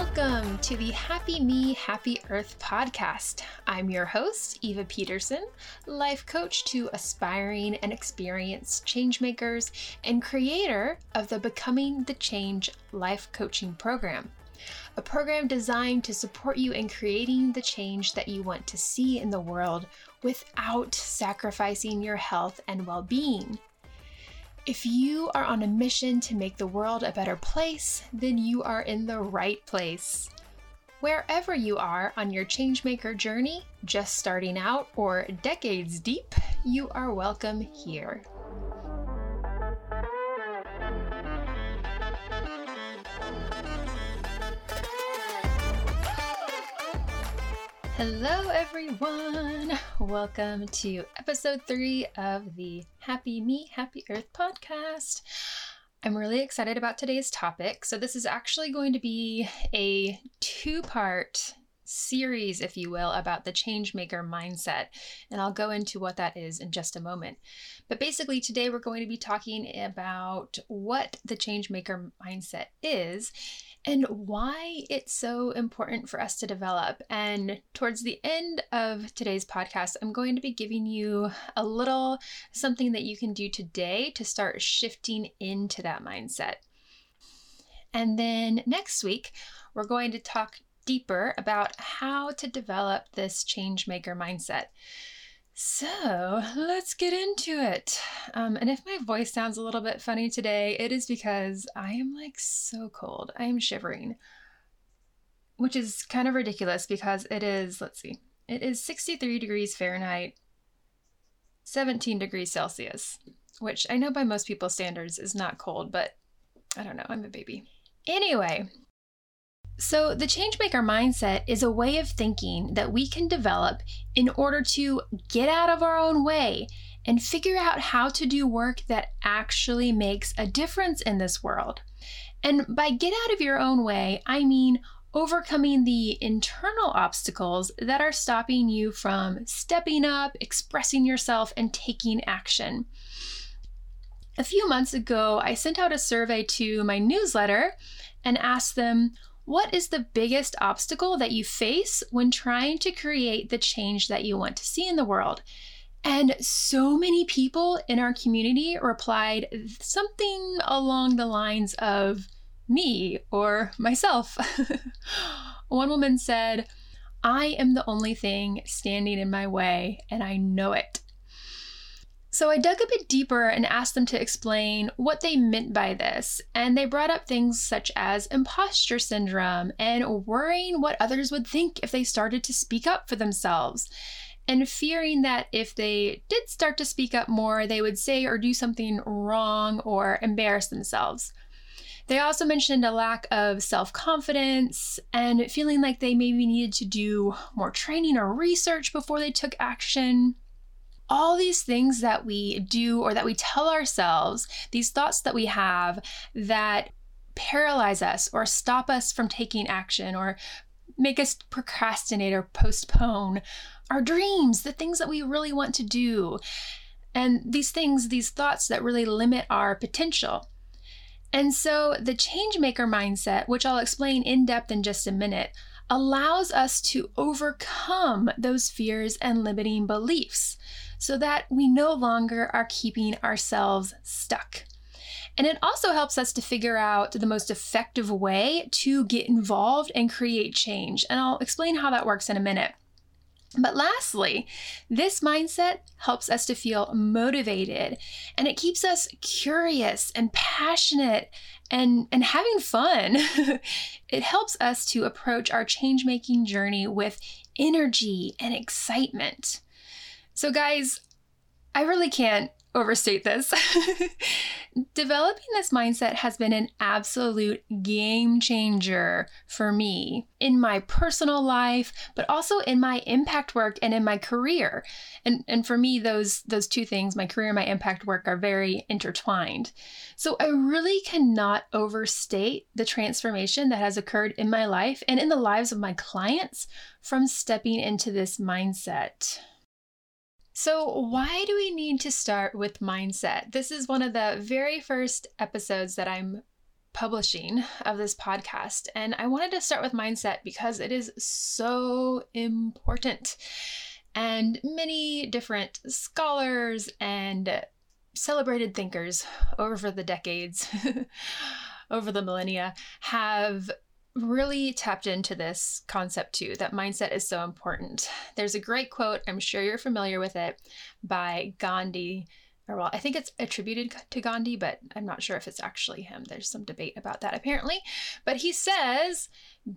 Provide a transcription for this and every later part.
Welcome to the Happy Me, Happy Earth podcast. I'm your host, Eva Peterson, life coach to aspiring and experienced changemakers and creator of the Becoming the Change life coaching program. A program designed to support you in creating the change that you want to see in the world without sacrificing your health and well being. If you are on a mission to make the world a better place, then you are in the right place. Wherever you are on your changemaker journey, just starting out or decades deep, you are welcome here. Hello, everyone. Welcome to episode three of the Happy Me, Happy Earth podcast. I'm really excited about today's topic. So, this is actually going to be a two part series, if you will, about the changemaker mindset. And I'll go into what that is in just a moment. But basically, today we're going to be talking about what the changemaker mindset is and why it's so important for us to develop. And towards the end of today's podcast, I'm going to be giving you a little something that you can do today to start shifting into that mindset. And then next week, we're going to talk deeper about how to develop this change maker mindset. So let's get into it. Um, and if my voice sounds a little bit funny today, it is because I am like so cold. I am shivering, which is kind of ridiculous because it is, let's see, it is 63 degrees Fahrenheit, 17 degrees Celsius, which I know by most people's standards is not cold, but I don't know, I'm a baby. Anyway, so, the changemaker mindset is a way of thinking that we can develop in order to get out of our own way and figure out how to do work that actually makes a difference in this world. And by get out of your own way, I mean overcoming the internal obstacles that are stopping you from stepping up, expressing yourself, and taking action. A few months ago, I sent out a survey to my newsletter and asked them, what is the biggest obstacle that you face when trying to create the change that you want to see in the world? And so many people in our community replied something along the lines of me or myself. One woman said, I am the only thing standing in my way, and I know it. So I dug a bit deeper and asked them to explain what they meant by this, and they brought up things such as imposter syndrome and worrying what others would think if they started to speak up for themselves, and fearing that if they did start to speak up more, they would say or do something wrong or embarrass themselves. They also mentioned a lack of self confidence and feeling like they maybe needed to do more training or research before they took action all these things that we do or that we tell ourselves, these thoughts that we have that paralyze us or stop us from taking action or make us procrastinate or postpone our dreams, the things that we really want to do. And these things, these thoughts that really limit our potential. And so the changemaker mindset, which I'll explain in depth in just a minute, allows us to overcome those fears and limiting beliefs so that we no longer are keeping ourselves stuck. And it also helps us to figure out the most effective way to get involved and create change. And I'll explain how that works in a minute. But lastly, this mindset helps us to feel motivated and it keeps us curious and passionate and, and having fun. it helps us to approach our change making journey with energy and excitement. So, guys, I really can't overstate this. Developing this mindset has been an absolute game changer for me in my personal life, but also in my impact work and in my career. And, and for me, those, those two things, my career and my impact work, are very intertwined. So I really cannot overstate the transformation that has occurred in my life and in the lives of my clients from stepping into this mindset. So, why do we need to start with mindset? This is one of the very first episodes that I'm publishing of this podcast. And I wanted to start with mindset because it is so important. And many different scholars and celebrated thinkers over the decades, over the millennia, have really tapped into this concept too that mindset is so important. There's a great quote, I'm sure you're familiar with it, by Gandhi or well, I think it's attributed to Gandhi, but I'm not sure if it's actually him. There's some debate about that apparently. But he says,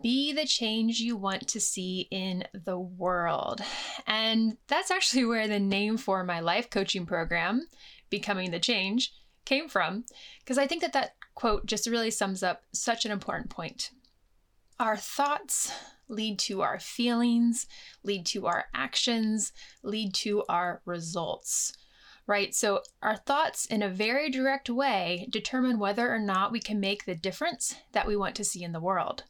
be the change you want to see in the world. And that's actually where the name for my life coaching program, Becoming the Change, came from, because I think that that quote just really sums up such an important point. Our thoughts lead to our feelings, lead to our actions, lead to our results right? So, our thoughts in a very direct way determine whether or not we can make the difference that we want to see in the world.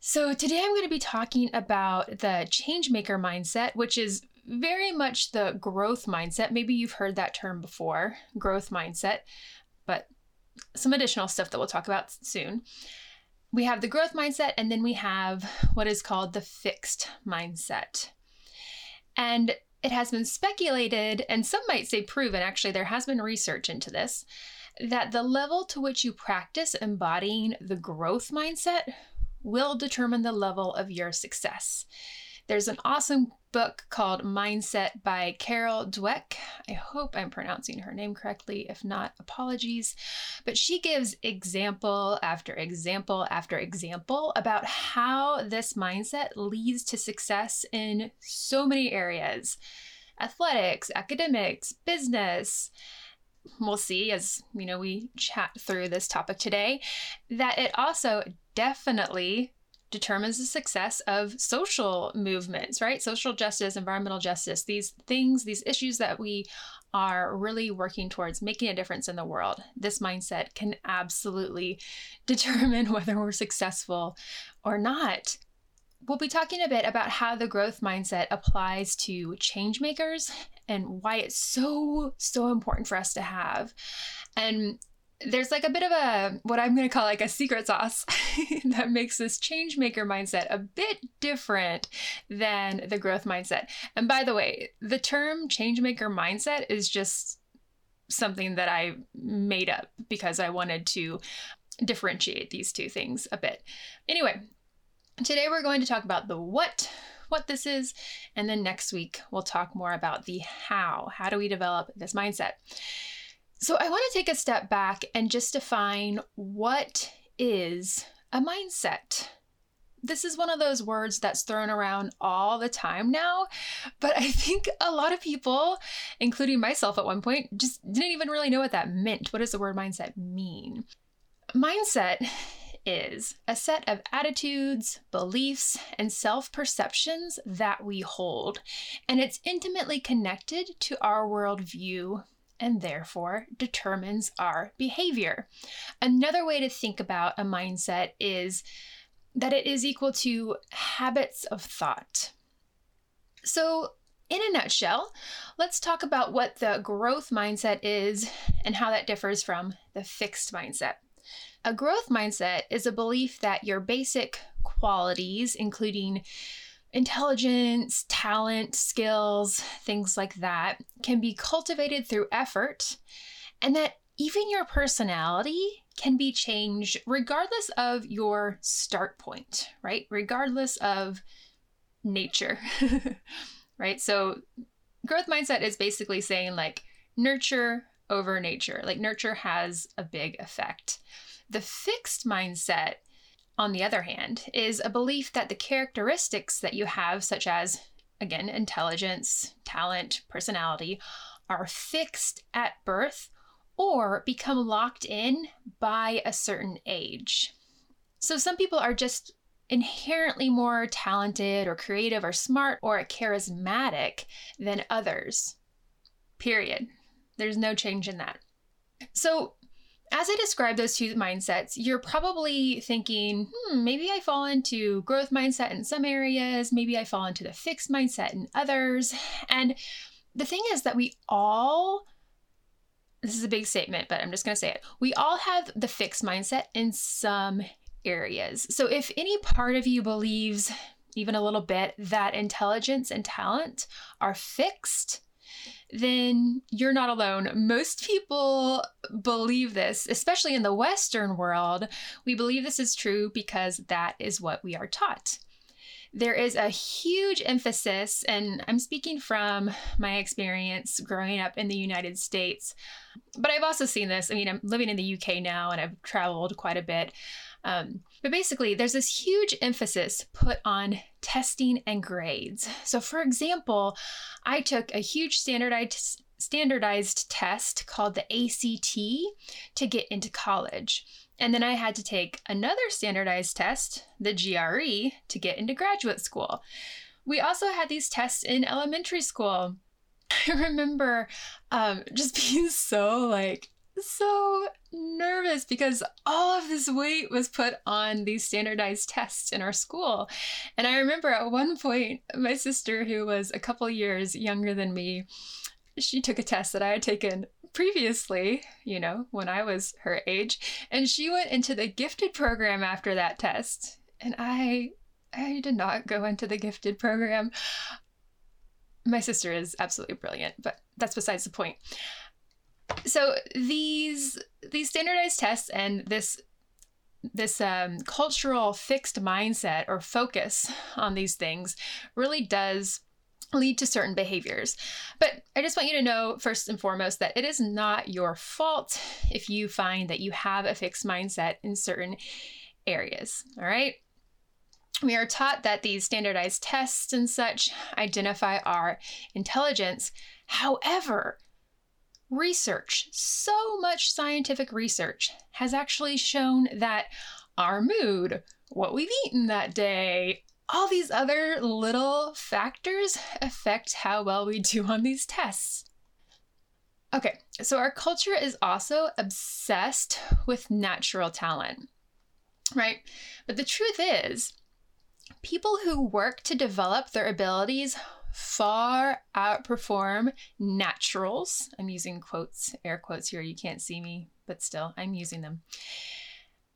So, today I'm going to be talking about the changemaker mindset, which is very much the growth mindset. Maybe you've heard that term before, growth mindset, but some additional stuff that we'll talk about soon. We have the growth mindset, and then we have what is called the fixed mindset. And it has been speculated, and some might say proven, actually, there has been research into this, that the level to which you practice embodying the growth mindset will determine the level of your success. There's an awesome book called Mindset by Carol Dweck. I hope I'm pronouncing her name correctly. If not, apologies. But she gives example after example after example about how this mindset leads to success in so many areas athletics, academics, business we'll see as you know we chat through this topic today that it also definitely determines the success of social movements, right? Social justice, environmental justice, these things, these issues that we are really working towards making a difference in the world. This mindset can absolutely determine whether we're successful or not. We'll be talking a bit about how the growth mindset applies to change makers and why it's so, so important for us to have. And there's like a bit of a what I'm going to call like a secret sauce that makes this change maker mindset a bit different than the growth mindset. And by the way, the term change maker mindset is just something that I made up because I wanted to differentiate these two things a bit. Anyway, today we're going to talk about the what what this is and then next week we'll talk more about the how. How do we develop this mindset? So I want to take a step back and just define what is a mindset. This is one of those words that's thrown around all the time now, but I think a lot of people, including myself at one point, just didn't even really know what that meant. What does the word mindset mean? Mindset is a set of attitudes, beliefs, and self perceptions that we hold, and it's intimately connected to our worldview and therefore determines our behavior. Another way to think about a mindset is that it is equal to habits of thought. So, in a nutshell, let's talk about what the growth mindset is and how that differs from the fixed mindset. A growth mindset is a belief that your basic qualities, including intelligence, talent, skills, things like that, can be cultivated through effort, and that even your personality can be changed regardless of your start point, right? Regardless of nature, right? So, growth mindset is basically saying like nurture over nature, like nurture has a big effect. The fixed mindset on the other hand, is a belief that the characteristics that you have, such as, again, intelligence, talent, personality, are fixed at birth or become locked in by a certain age. So some people are just inherently more talented or creative or smart or charismatic than others. Period. There's no change in that. So as I describe those two mindsets, you're probably thinking, hmm, maybe I fall into growth mindset in some areas, maybe I fall into the fixed mindset in others. And the thing is that we all this is a big statement, but I'm just going to say it. We all have the fixed mindset in some areas. So if any part of you believes even a little bit that intelligence and talent are fixed, then you're not alone. Most people believe this, especially in the Western world. We believe this is true because that is what we are taught. There is a huge emphasis, and I'm speaking from my experience growing up in the United States, but I've also seen this. I mean, I'm living in the UK now and I've traveled quite a bit. Um, but basically, there's this huge emphasis put on testing and grades. So, for example, I took a huge standardized standardized test called the ACT to get into college. And then I had to take another standardized test, the GRE, to get into graduate school. We also had these tests in elementary school. I remember um, just being so like so nervous because all of this weight was put on these standardized tests in our school. And I remember at one point, my sister, who was a couple years younger than me, she took a test that I had taken previously, you know, when I was her age, and she went into the gifted program after that test. And I I did not go into the gifted program. My sister is absolutely brilliant, but that's besides the point so these these standardized tests and this this um, cultural fixed mindset or focus on these things really does lead to certain behaviors. But I just want you to know, first and foremost, that it is not your fault if you find that you have a fixed mindset in certain areas. All right. We are taught that these standardized tests and such identify our intelligence. However, research, so much scientific research, has actually shown that our mood, what we've eaten that day, all these other little factors affect how well we do on these tests. Okay, so our culture is also obsessed with natural talent, right? But the truth is, people who work to develop their abilities far outperform naturals. I'm using quotes, air quotes here. You can't see me, but still, I'm using them.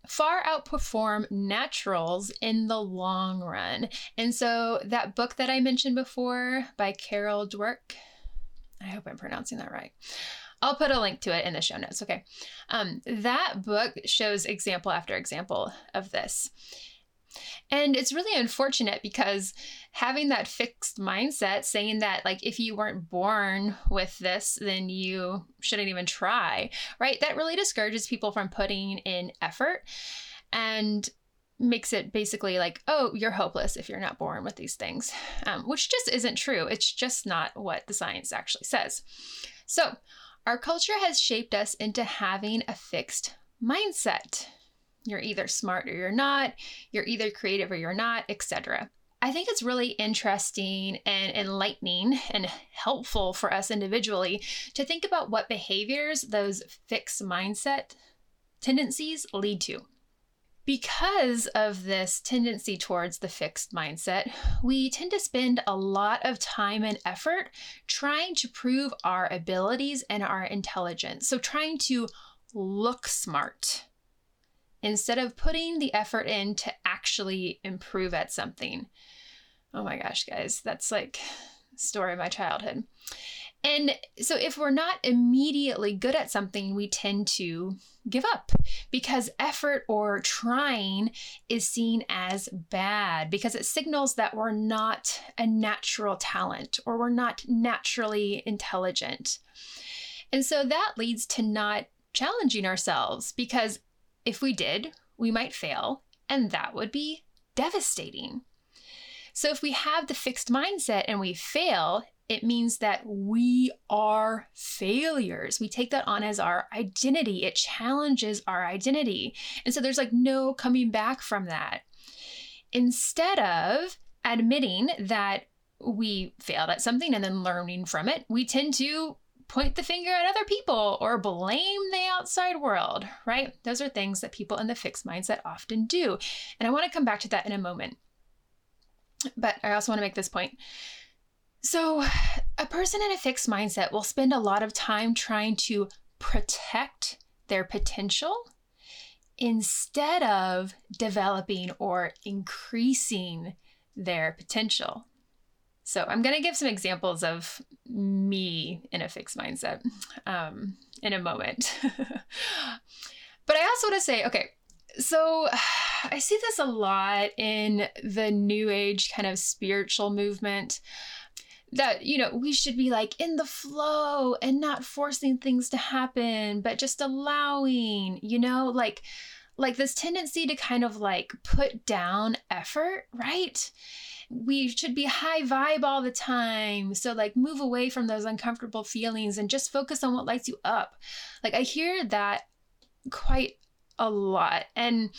Far outperform naturals in the long run. And so, that book that I mentioned before by Carol Dweck, I hope I'm pronouncing that right. I'll put a link to it in the show notes. Okay. Um, that book shows example after example of this. And it's really unfortunate because having that fixed mindset, saying that, like, if you weren't born with this, then you shouldn't even try, right? That really discourages people from putting in effort and makes it basically like, oh, you're hopeless if you're not born with these things, um, which just isn't true. It's just not what the science actually says. So, our culture has shaped us into having a fixed mindset. You're either smart or you're not, you're either creative or you're not, etc. I think it's really interesting and enlightening and helpful for us individually to think about what behaviors those fixed mindset tendencies lead to. Because of this tendency towards the fixed mindset, we tend to spend a lot of time and effort trying to prove our abilities and our intelligence. So, trying to look smart instead of putting the effort in to actually improve at something. Oh my gosh, guys, that's like story of my childhood. And so if we're not immediately good at something, we tend to give up because effort or trying is seen as bad because it signals that we're not a natural talent or we're not naturally intelligent. And so that leads to not challenging ourselves because if we did, we might fail, and that would be devastating. So, if we have the fixed mindset and we fail, it means that we are failures. We take that on as our identity. It challenges our identity. And so there's like no coming back from that. Instead of admitting that we failed at something and then learning from it, we tend to point the finger at other people or blame the outside world, right? Those are things that people in the fixed mindset often do. And I want to come back to that in a moment. But I also want to make this point. So, a person in a fixed mindset will spend a lot of time trying to protect their potential instead of developing or increasing their potential. So, I'm going to give some examples of me in a fixed mindset um, in a moment. but I also want to say okay, so I see this a lot in the new age kind of spiritual movement that you know we should be like in the flow and not forcing things to happen but just allowing you know like like this tendency to kind of like put down effort right we should be high vibe all the time. So like move away from those uncomfortable feelings and just focus on what lights you up. Like i hear that quite a lot. And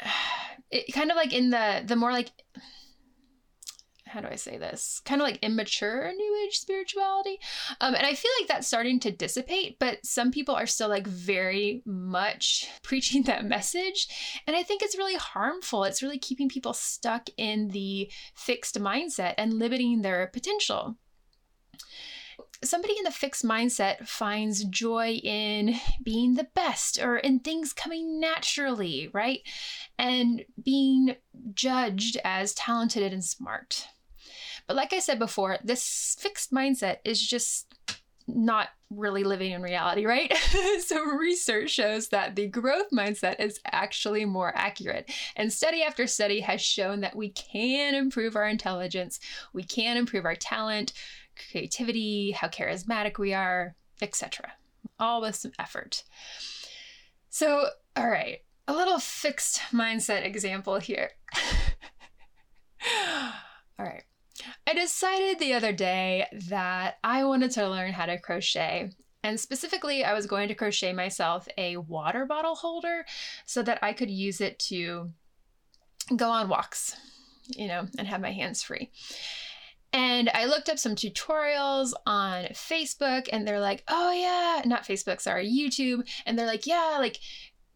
it kind of like in the the more like how do I say this? Kind of like immature new age spirituality. Um, and I feel like that's starting to dissipate, but some people are still like very much preaching that message. And I think it's really harmful. It's really keeping people stuck in the fixed mindset and limiting their potential somebody in the fixed mindset finds joy in being the best or in things coming naturally, right? And being judged as talented and smart. But like I said before, this fixed mindset is just not really living in reality, right? so, research shows that the growth mindset is actually more accurate. And study after study has shown that we can improve our intelligence, we can improve our talent, creativity, how charismatic we are, etc. All with some effort. So, all right, a little fixed mindset example here. all right. I decided the other day that I wanted to learn how to crochet. And specifically, I was going to crochet myself a water bottle holder so that I could use it to go on walks, you know, and have my hands free. And I looked up some tutorials on Facebook and they're like, oh yeah, not Facebook, sorry, YouTube. And they're like, yeah, like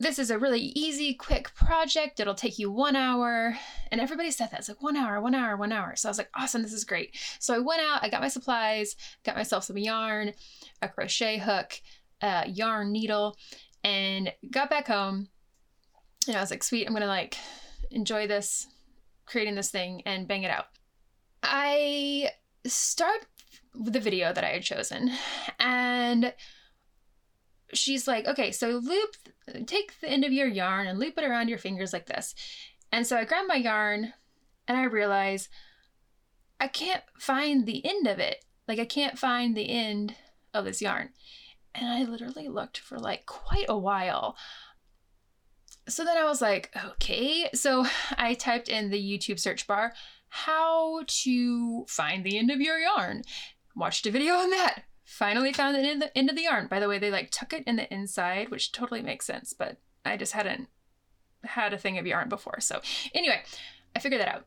this is a really easy, quick project. It'll take you one hour. And everybody said that. It's like one hour, one hour, one hour. So I was like, awesome, this is great. So I went out, I got my supplies, got myself some yarn, a crochet hook, a yarn needle, and got back home. And I was like, sweet, I'm gonna like enjoy this, creating this thing and bang it out. I start with the video that I had chosen and she's like, okay, so loop, take the end of your yarn and loop it around your fingers like this. And so I grab my yarn and I realize I can't find the end of it. Like, I can't find the end of this yarn. And I literally looked for like quite a while. So then I was like, okay. So I typed in the YouTube search bar how to find the end of your yarn. Watched a video on that finally found it in the end of the yarn. By the way, they like tuck it in the inside, which totally makes sense, but I just hadn't had a thing of yarn before. So anyway, I figured that out.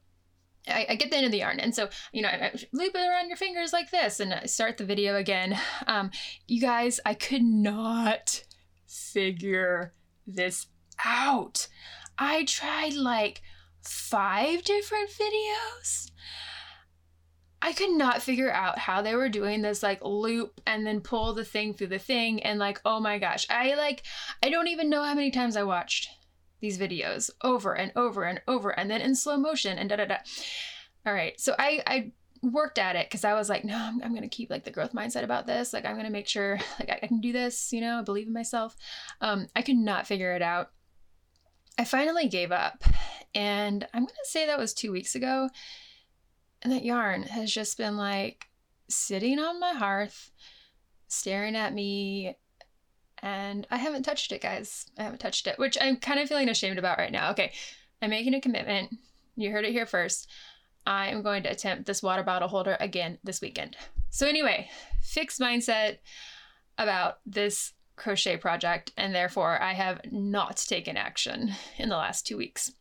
I, I, get the end of the yarn. And so, you know, I, I loop it around your fingers like this and start the video again. Um, you guys, I could not figure this out. I tried like five different videos. I could not figure out how they were doing this like loop and then pull the thing through the thing and like oh my gosh I like I don't even know how many times I watched these videos over and over and over and then in slow motion and da da da. All right, so I I worked at it because I was like no I'm, I'm gonna keep like the growth mindset about this like I'm gonna make sure like I, I can do this you know I believe in myself. Um, I could not figure it out. I finally gave up, and I'm gonna say that was two weeks ago and that yarn has just been like sitting on my hearth, staring at me. And I haven't touched it, guys. I haven't touched it, which I'm kind of feeling ashamed about right now. Okay, I'm making a commitment. You heard it here first. I am going to attempt this water bottle holder again this weekend. So, anyway, fixed mindset about this crochet project, and therefore I have not taken action in the last two weeks.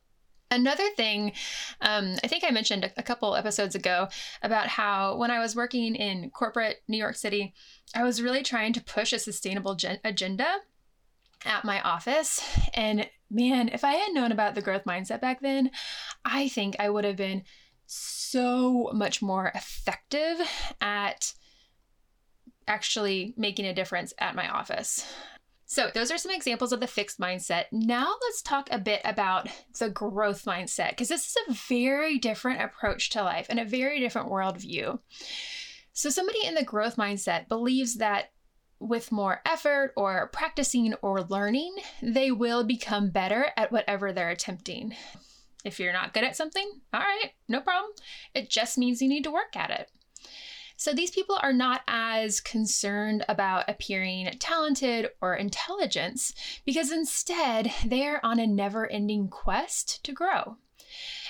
Another thing, um, I think I mentioned a, a couple episodes ago about how when I was working in corporate New York City, I was really trying to push a sustainable gen- agenda at my office. And man, if I had known about the growth mindset back then, I think I would have been so much more effective at actually making a difference at my office. So, those are some examples of the fixed mindset. Now, let's talk a bit about the growth mindset, because this is a very different approach to life and a very different worldview. So, somebody in the growth mindset believes that with more effort or practicing or learning, they will become better at whatever they're attempting. If you're not good at something, all right, no problem. It just means you need to work at it. So these people are not as concerned about appearing talented or intelligence because instead they are on a never ending quest to grow.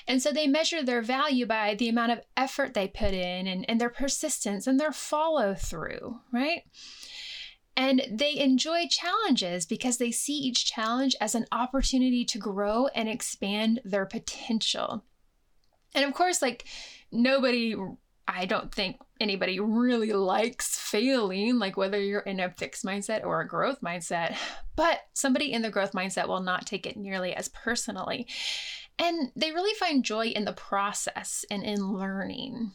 And so they measure their value by the amount of effort they put in and, and their persistence and their follow through, right? And they enjoy challenges because they see each challenge as an opportunity to grow and expand their potential. And of course, like nobody I don't think anybody really likes failing, like whether you're in a fixed mindset or a growth mindset. But somebody in the growth mindset will not take it nearly as personally. And they really find joy in the process and in learning.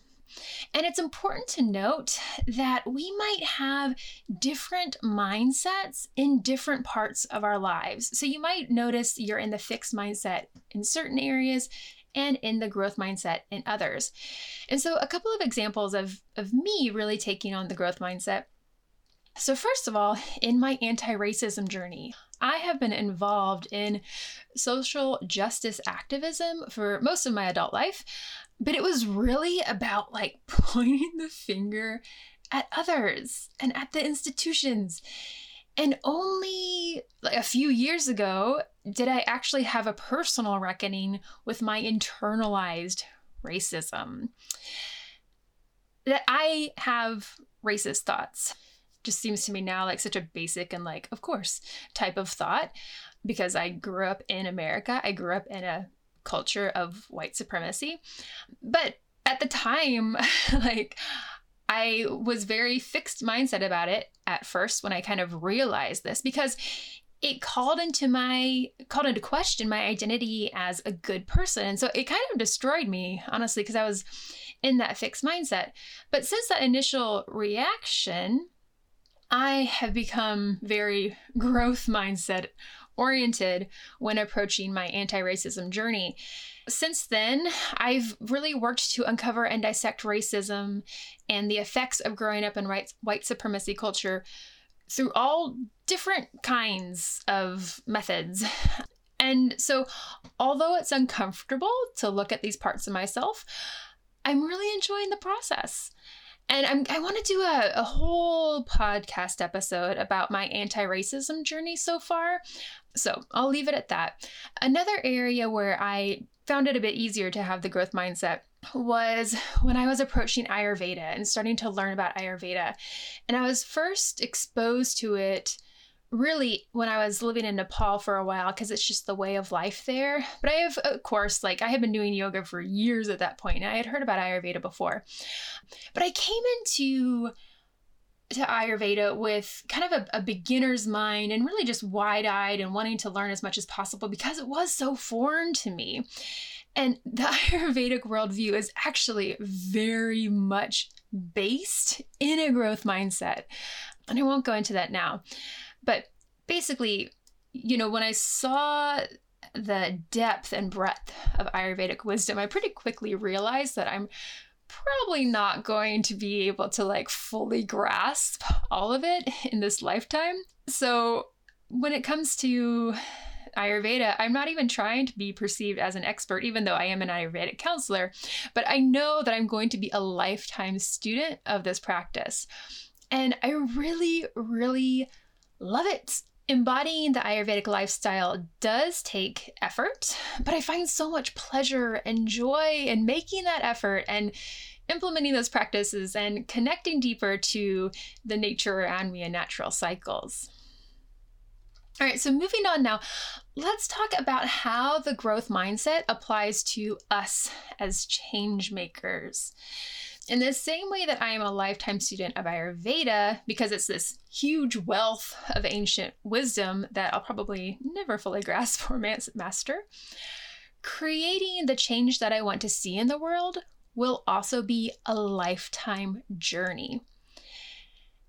And it's important to note that we might have different mindsets in different parts of our lives. So you might notice you're in the fixed mindset in certain areas and in the growth mindset in others. And so, a couple of examples of, of me really taking on the growth mindset. So, first of all, in my anti racism journey, I have been involved in social justice activism for most of my adult life, but it was really about like pointing the finger at others and at the institutions and only like a few years ago did I actually have a personal reckoning with my internalized racism. That I have racist thoughts just seems to me now like such a basic and like, of course, type of thought because I grew up in America. I grew up in a culture of white supremacy. But at the time, like, I was very fixed mindset about it at first when I kind of realized this because it called into my called into question my identity as a good person. And so it kind of destroyed me, honestly, because I was in that fixed mindset. But since that initial reaction, I have become very growth mindset oriented when approaching my anti racism journey. Since then, I've really worked to uncover and dissect racism and the effects of growing up in white, white supremacy culture through all different kinds of methods. And so, although it's uncomfortable to look at these parts of myself, I'm really enjoying the process. And I'm, i want to do a, a whole podcast episode about my anti racism journey so far. So I'll leave it at that. Another area where I found it a bit easier to have the growth mindset was when I was approaching Ayurveda and starting to learn about Ayurveda. And I was first exposed to it really when I was living in Nepal for a while because it's just the way of life there. But I have, of course, like I had been doing yoga for years at that point, and I had heard about Ayurveda before. But I came into to Ayurveda with kind of a, a beginner's mind and really just wide eyed and wanting to learn as much as possible because it was so foreign to me. And the Ayurvedic worldview is actually very much based in a growth mindset. And I won't go into that now. But basically, you know, when I saw the depth and breadth of Ayurvedic wisdom, I pretty quickly realized that I'm probably not going to be able to like fully grasp all of it in this lifetime. So when it comes to Ayurveda, I'm not even trying to be perceived as an expert, even though I am an Ayurvedic counselor, but I know that I'm going to be a lifetime student of this practice. And I really, really love it. Embodying the Ayurvedic lifestyle does take effort, but I find so much pleasure and joy in making that effort and implementing those practices and connecting deeper to the nature around me and natural cycles. All right, so moving on now, let's talk about how the growth mindset applies to us as change makers. In the same way that I am a lifetime student of Ayurveda, because it's this huge wealth of ancient wisdom that I'll probably never fully grasp or master, creating the change that I want to see in the world will also be a lifetime journey.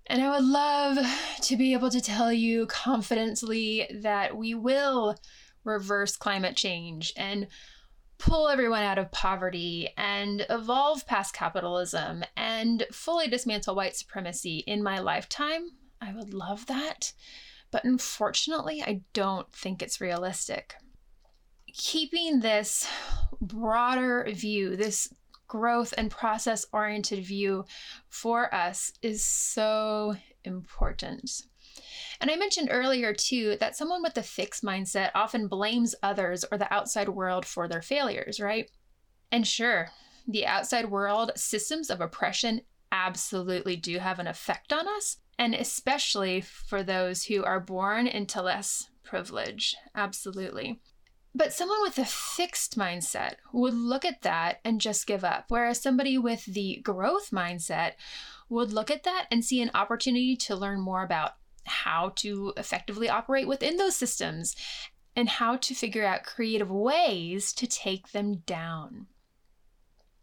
And I would love to be able to tell you confidently that we will reverse climate change and pull everyone out of poverty and evolve past capitalism and fully dismantle white supremacy in my lifetime. I would love that. But unfortunately, I don't think it's realistic. Keeping this broader view, this growth and process oriented view for us is so important. And I mentioned earlier, too, that someone with a fixed mindset often blames others or the outside world for their failures, right? And sure, the outside world systems of oppression absolutely do have an effect on us, and especially for those who are born into less privilege. Absolutely. But someone with a fixed mindset would look at that and just give up, whereas somebody with the growth mindset would look at that and see an opportunity to learn more about how to effectively operate within those systems and how to figure out creative ways to take them down.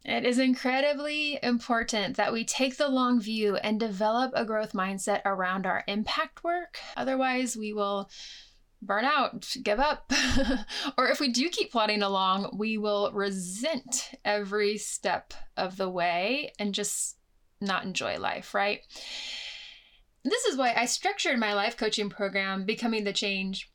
It is incredibly important that we take the long view and develop a growth mindset around our impact work. Otherwise, we will burn out, give up. or if we do keep plodding along, we will resent every step of the way and just not enjoy life, right? This is why I structured my life coaching program, Becoming the Change,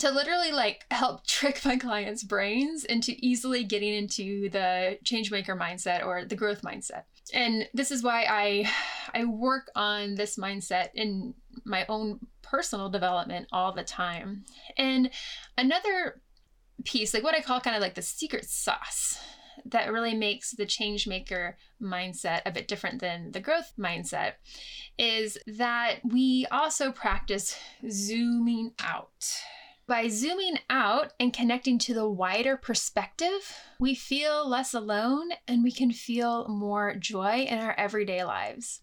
to literally like help trick my clients' brains into easily getting into the change maker mindset or the growth mindset. And this is why I I work on this mindset in my own personal development all the time. And another piece, like what I call kind of like the secret sauce that really makes the change maker mindset a bit different than the growth mindset is that we also practice zooming out. By zooming out and connecting to the wider perspective, we feel less alone and we can feel more joy in our everyday lives.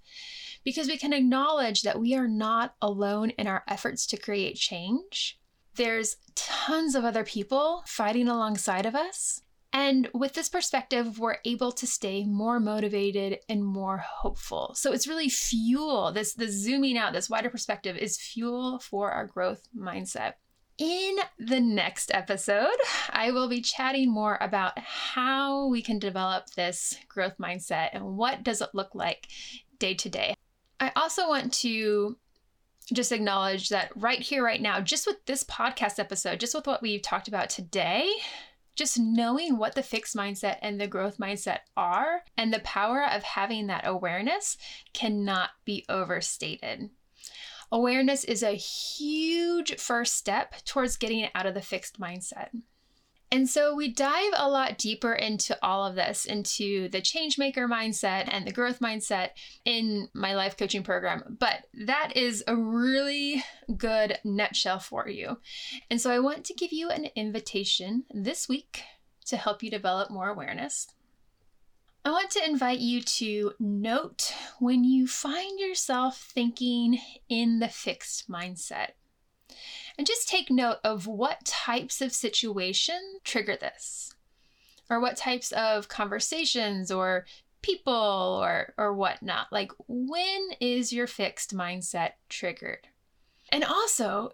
Because we can acknowledge that we are not alone in our efforts to create change. There's tons of other people fighting alongside of us. And with this perspective, we're able to stay more motivated and more hopeful. So it's really fuel. This, the zooming out, this wider perspective is fuel for our growth mindset. In the next episode, I will be chatting more about how we can develop this growth mindset and what does it look like day to day. I also want to just acknowledge that right here, right now, just with this podcast episode, just with what we've talked about today, just knowing what the fixed mindset and the growth mindset are and the power of having that awareness cannot be overstated. Awareness is a huge first step towards getting out of the fixed mindset. And so we dive a lot deeper into all of this, into the change maker mindset and the growth mindset in my life coaching program. But that is a really good nutshell for you. And so I want to give you an invitation this week to help you develop more awareness. I want to invite you to note when you find yourself thinking in the fixed mindset. And just take note of what types of situation trigger this, or what types of conversations or people or or whatnot. Like when is your fixed mindset triggered? And also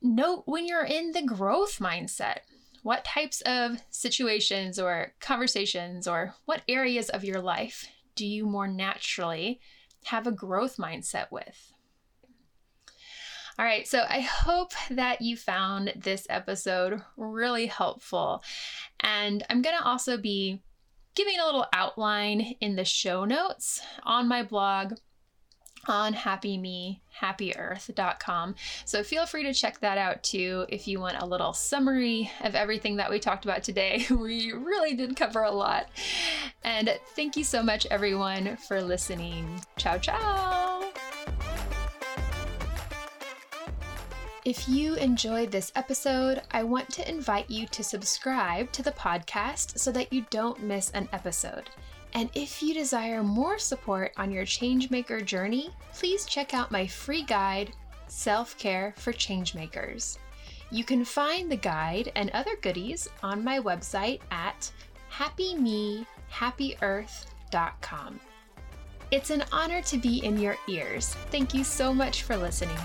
note when you're in the growth mindset. What types of situations or conversations or what areas of your life do you more naturally have a growth mindset with? All right, so I hope that you found this episode really helpful. And I'm going to also be giving a little outline in the show notes on my blog on happymehappyearth.com. So feel free to check that out too if you want a little summary of everything that we talked about today. We really did cover a lot. And thank you so much, everyone, for listening. Ciao, ciao. If you enjoyed this episode, I want to invite you to subscribe to the podcast so that you don't miss an episode. And if you desire more support on your changemaker journey, please check out my free guide, Self Care for Changemakers. You can find the guide and other goodies on my website at happymehappyearth.com. It's an honor to be in your ears. Thank you so much for listening.